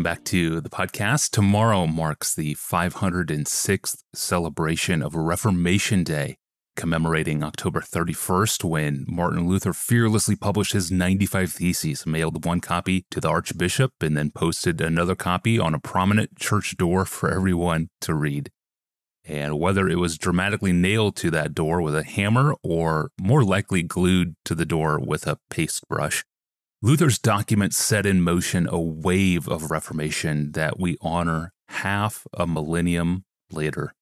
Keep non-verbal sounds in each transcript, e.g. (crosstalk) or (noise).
Welcome back to the podcast. Tomorrow marks the 506th celebration of Reformation Day, commemorating October 31st when Martin Luther fearlessly published his 95 Theses, mailed one copy to the Archbishop, and then posted another copy on a prominent church door for everyone to read. And whether it was dramatically nailed to that door with a hammer or more likely glued to the door with a paste brush, Luther's document set in motion a wave of Reformation that we honor half a millennium later.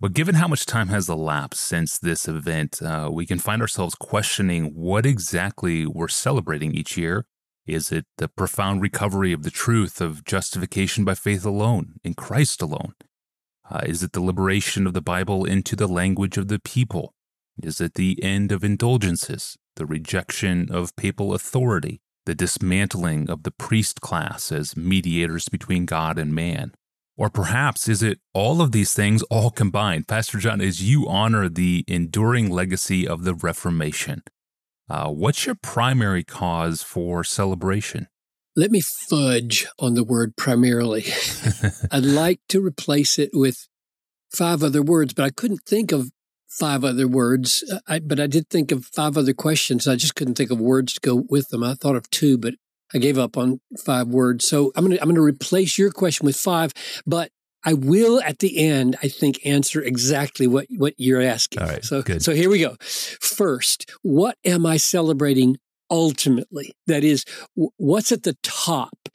But given how much time has elapsed since this event, uh, we can find ourselves questioning what exactly we're celebrating each year. Is it the profound recovery of the truth of justification by faith alone, in Christ alone? Uh, is it the liberation of the Bible into the language of the people? Is it the end of indulgences, the rejection of papal authority, the dismantling of the priest class as mediators between God and man? Or perhaps is it all of these things all combined? Pastor John, as you honor the enduring legacy of the Reformation, uh, what's your primary cause for celebration? Let me fudge on the word primarily. (laughs) I'd like to replace it with five other words, but I couldn't think of five other words. Uh, I, but I did think of five other questions. I just couldn't think of words to go with them. I thought of two, but I gave up on five words. So I'm going to, I'm to replace your question with five, but I will at the end, I think, answer exactly what, what you're asking. All right, so, good. so here we go. First, what am I celebrating ultimately? That is, what's at the top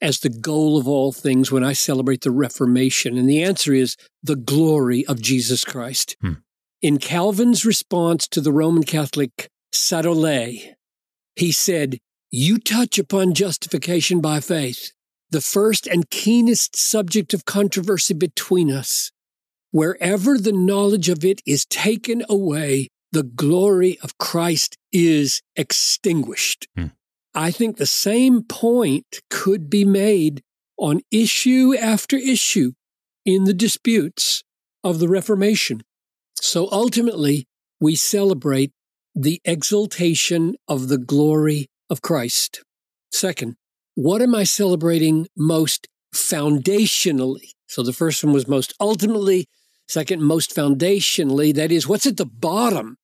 as the goal of all things when I celebrate the Reformation? And the answer is the glory of Jesus Christ. Hmm. In Calvin's response to the Roman Catholic Sadolet, he said, You touch upon justification by faith, the first and keenest subject of controversy between us. Wherever the knowledge of it is taken away, the glory of Christ is extinguished. Hmm. I think the same point could be made on issue after issue in the disputes of the Reformation. So ultimately, we celebrate the exaltation of the glory of Christ. Second, what am I celebrating most foundationally? So the first one was most ultimately, second, most foundationally. That is, what's at the bottom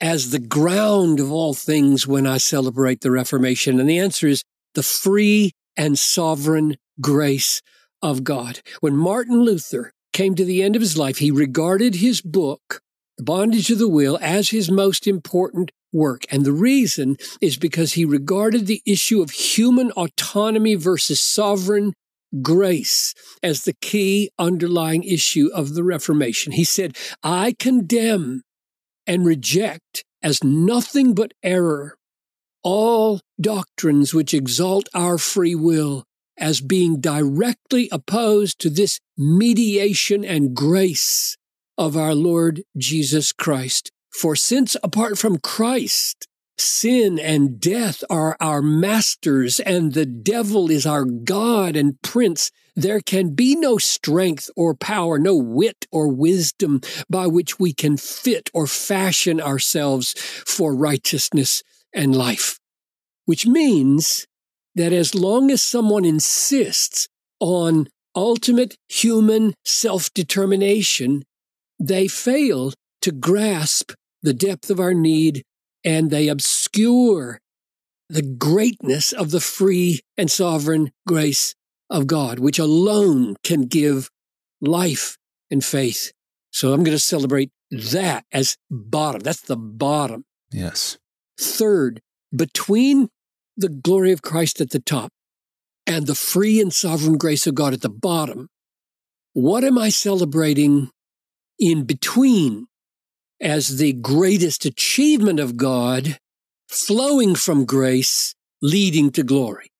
as the ground of all things when I celebrate the Reformation? And the answer is the free and sovereign grace of God. When Martin Luther came to the end of his life, he regarded his book, The Bondage of the Will, as his most important work. And the reason is because he regarded the issue of human autonomy versus sovereign grace as the key underlying issue of the Reformation. He said, I condemn and reject as nothing but error all doctrines which exalt our free will as being directly opposed to this mediation and grace of our Lord Jesus Christ. For since apart from Christ, sin and death are our masters and the devil is our God and prince, there can be no strength or power, no wit or wisdom by which we can fit or fashion ourselves for righteousness and life. Which means that as long as someone insists on ultimate human self determination, they fail to grasp the depth of our need and they obscure the greatness of the free and sovereign grace of God, which alone can give life and faith. So I'm going to celebrate that as bottom. That's the bottom. Yes. Third, between the glory of Christ at the top and the free and sovereign grace of God at the bottom, what am I celebrating in between as the greatest achievement of God flowing from grace leading to glory?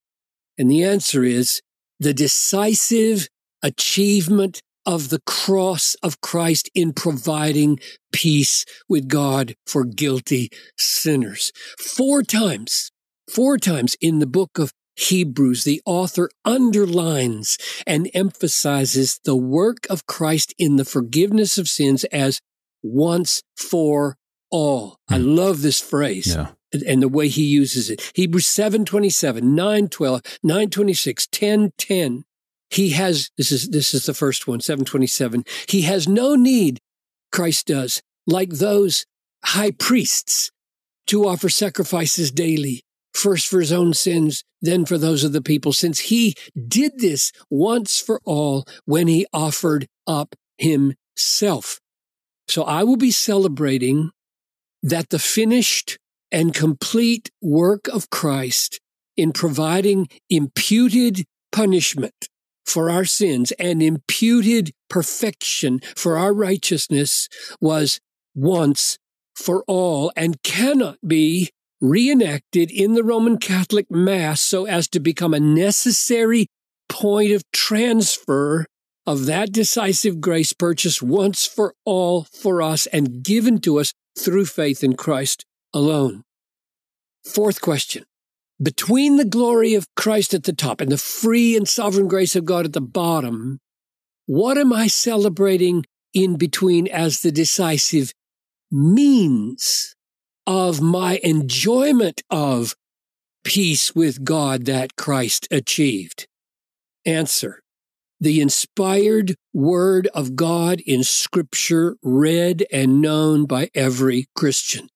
And the answer is the decisive achievement of the cross of Christ in providing peace with God for guilty sinners. Four times Four times in the book of Hebrews, the author underlines and emphasizes the work of Christ in the forgiveness of sins as once for all. I hmm. love this phrase. Yeah. and the way he uses it. Hebrews 727, 912, 926, 10, 10. He has, this is, this is the first one, 727. He has no need, Christ does, like those high priests to offer sacrifices daily, first for his own sins, then for those of the people, since he did this once for all when he offered up himself. So I will be celebrating that the finished and complete work of Christ in providing imputed punishment for our sins and imputed perfection for our righteousness was once for all and cannot be reenacted in the Roman Catholic Mass so as to become a necessary point of transfer of that decisive grace purchased once for all for us and given to us through faith in Christ alone. Fourth question. Between the glory of Christ at the top and the free and sovereign grace of God at the bottom, what am I celebrating in between as the decisive means of my enjoyment of peace with God that Christ achieved? Answer. The inspired word of God in scripture read and known by every Christian.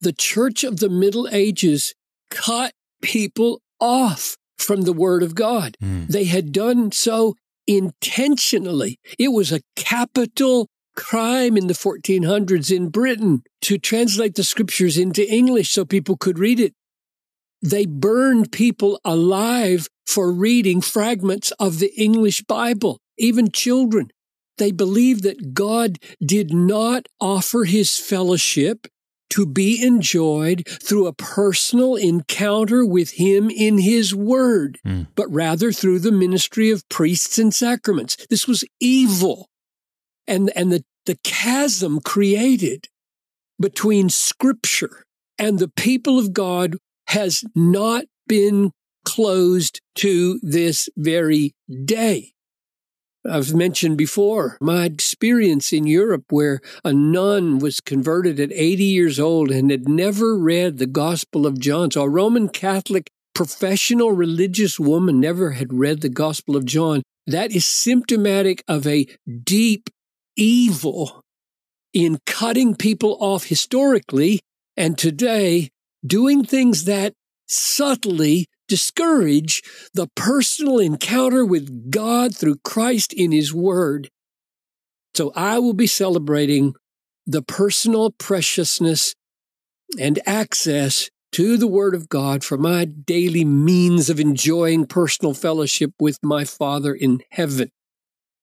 The church of the Middle Ages cut people off from the word of God. Mm. They had done so intentionally. It was a capital crime in the 1400s in Britain to translate the scriptures into English so people could read it. They burned people alive for reading fragments of the English Bible, even children. They believed that God did not offer his fellowship to be enjoyed through a personal encounter with him in his word, mm. but rather through the ministry of priests and sacraments. This was evil. And, and the, the chasm created between scripture and the people of God has not been closed to this very day. I've mentioned before my experience in Europe where a nun was converted at 80 years old and had never read the Gospel of John. So a Roman Catholic professional religious woman never had read the Gospel of John. That is symptomatic of a deep evil in cutting people off historically and today doing things that subtly discourage the personal encounter with God through Christ in His Word. So I will be celebrating the personal preciousness and access to the Word of God for my daily means of enjoying personal fellowship with my Father in heaven.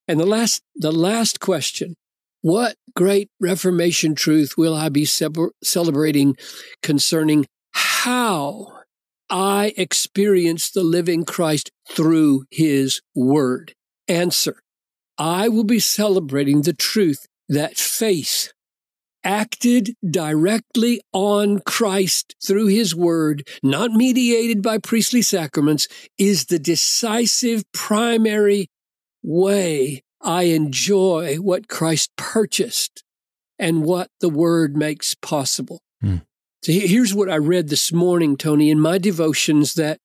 And the last, the last question, what great Reformation truth will I be celebrating concerning how I experience the living Christ through his word? Answer. I will be celebrating the truth that faith acted directly on Christ through his word, not mediated by priestly sacraments, is the decisive primary way I enjoy what Christ purchased and what the word makes possible. Mm. So here's what I read this morning, Tony, in my devotions that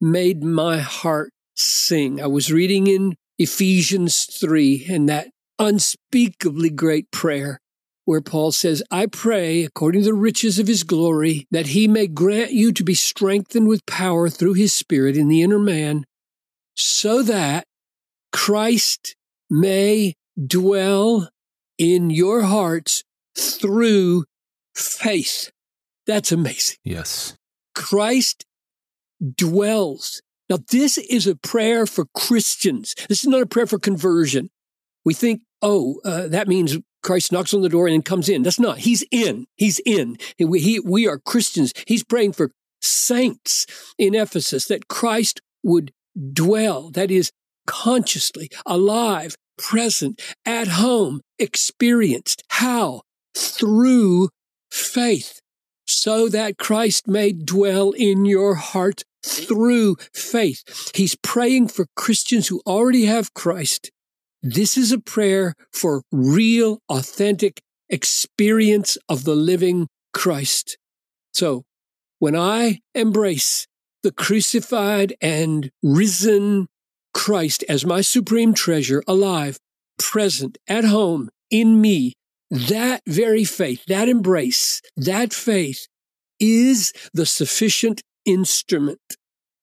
made my heart sing. I was reading in Ephesians 3 and that unspeakably great prayer where Paul says, I pray, according to the riches of his glory, that he may grant you to be strengthened with power through his spirit in the inner man, so that Christ may dwell in your hearts through faith. That's amazing. Yes. Christ dwells. Now, this is a prayer for Christians. This is not a prayer for conversion. We think, oh, uh, that means Christ knocks on the door and then comes in. That's not. He's in. He's in. We, he, we are Christians. He's praying for saints in Ephesus that Christ would dwell, that is, consciously, alive, present, at home, experienced. How? Through faith so that Christ may dwell in your heart through faith. He's praying for Christians who already have Christ. This is a prayer for real, authentic experience of the living Christ. So when I embrace the crucified and risen Christ as my supreme treasure, alive, present, at home, in me, that very faith, that embrace, that faith is the sufficient instrument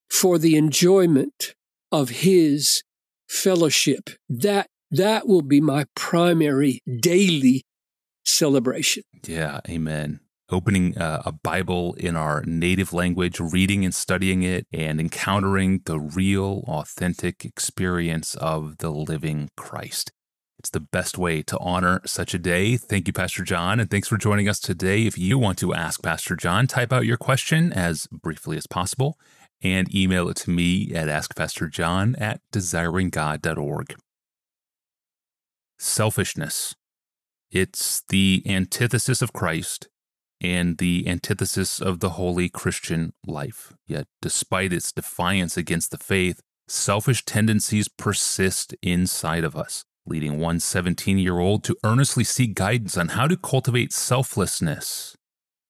for the enjoyment of his fellowship. That, that will be my primary daily celebration. Yeah, amen. Opening uh, a Bible in our native language, reading and studying it, and encountering the real, authentic experience of the living Christ. It's the best way to honor such a day. Thank you, Pastor John, and thanks for joining us today. If you want to ask Pastor John, type out your question as briefly as possible and email it to me at askpastorjohn at desiringgod.org. Selfishness. It's the antithesis of Christ and the antithesis of the holy Christian life. Yet, despite its defiance against the faith, selfish tendencies persist inside of us leading one 17 year old to earnestly seek guidance on how to cultivate selflessness.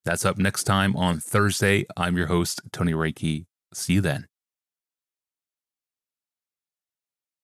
That's up next time on Thursday. I'm your host, Tony Reinke. See you then.